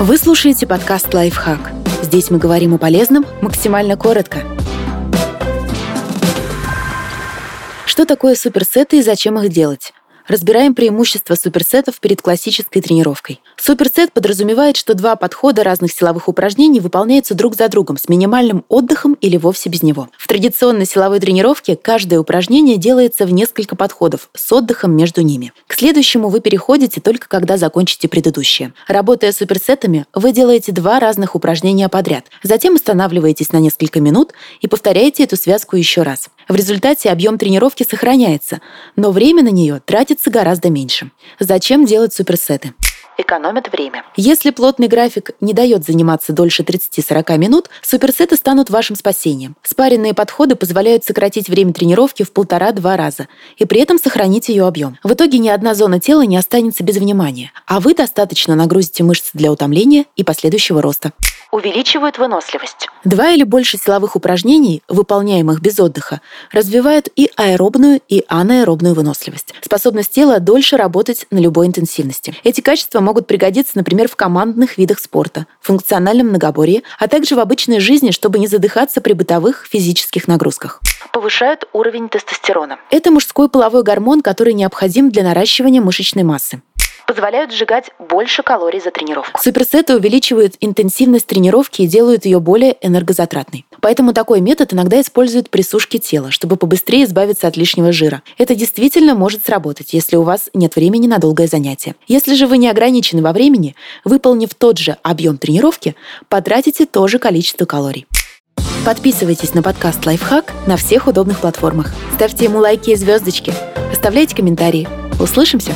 Вы слушаете подкаст «Лайфхак». Здесь мы говорим о полезном максимально коротко. Что такое суперсеты и зачем их делать? Разбираем преимущества суперсетов перед классической тренировкой. Суперсет подразумевает, что два подхода разных силовых упражнений выполняются друг за другом с минимальным отдыхом или вовсе без него. В традиционной силовой тренировке каждое упражнение делается в несколько подходов с отдыхом между ними. К следующему вы переходите только когда закончите предыдущее. Работая суперсетами, вы делаете два разных упражнения подряд. Затем останавливаетесь на несколько минут и повторяете эту связку еще раз. В результате объем тренировки сохраняется, но время на нее тратится гораздо меньше. Зачем делать суперсеты? Экономят время. Если плотный график не дает заниматься дольше 30-40 минут, суперсеты станут вашим спасением. Спаренные подходы позволяют сократить время тренировки в полтора-два раза и при этом сохранить ее объем. В итоге ни одна зона тела не останется без внимания, а вы достаточно нагрузите мышцы для утомления и последующего роста увеличивают выносливость. Два или больше силовых упражнений, выполняемых без отдыха, развивают и аэробную, и анаэробную выносливость. Способность тела дольше работать на любой интенсивности. Эти качества могут пригодиться, например, в командных видах спорта, функциональном многоборье, а также в обычной жизни, чтобы не задыхаться при бытовых физических нагрузках повышают уровень тестостерона. Это мужской половой гормон, который необходим для наращивания мышечной массы позволяют сжигать больше калорий за тренировку. Суперсеты увеличивают интенсивность тренировки и делают ее более энергозатратной. Поэтому такой метод иногда используют при сушке тела, чтобы побыстрее избавиться от лишнего жира. Это действительно может сработать, если у вас нет времени на долгое занятие. Если же вы не ограничены во времени, выполнив тот же объем тренировки, потратите то же количество калорий. Подписывайтесь на подкаст «Лайфхак» на всех удобных платформах. Ставьте ему лайки и звездочки. Оставляйте комментарии. Услышимся!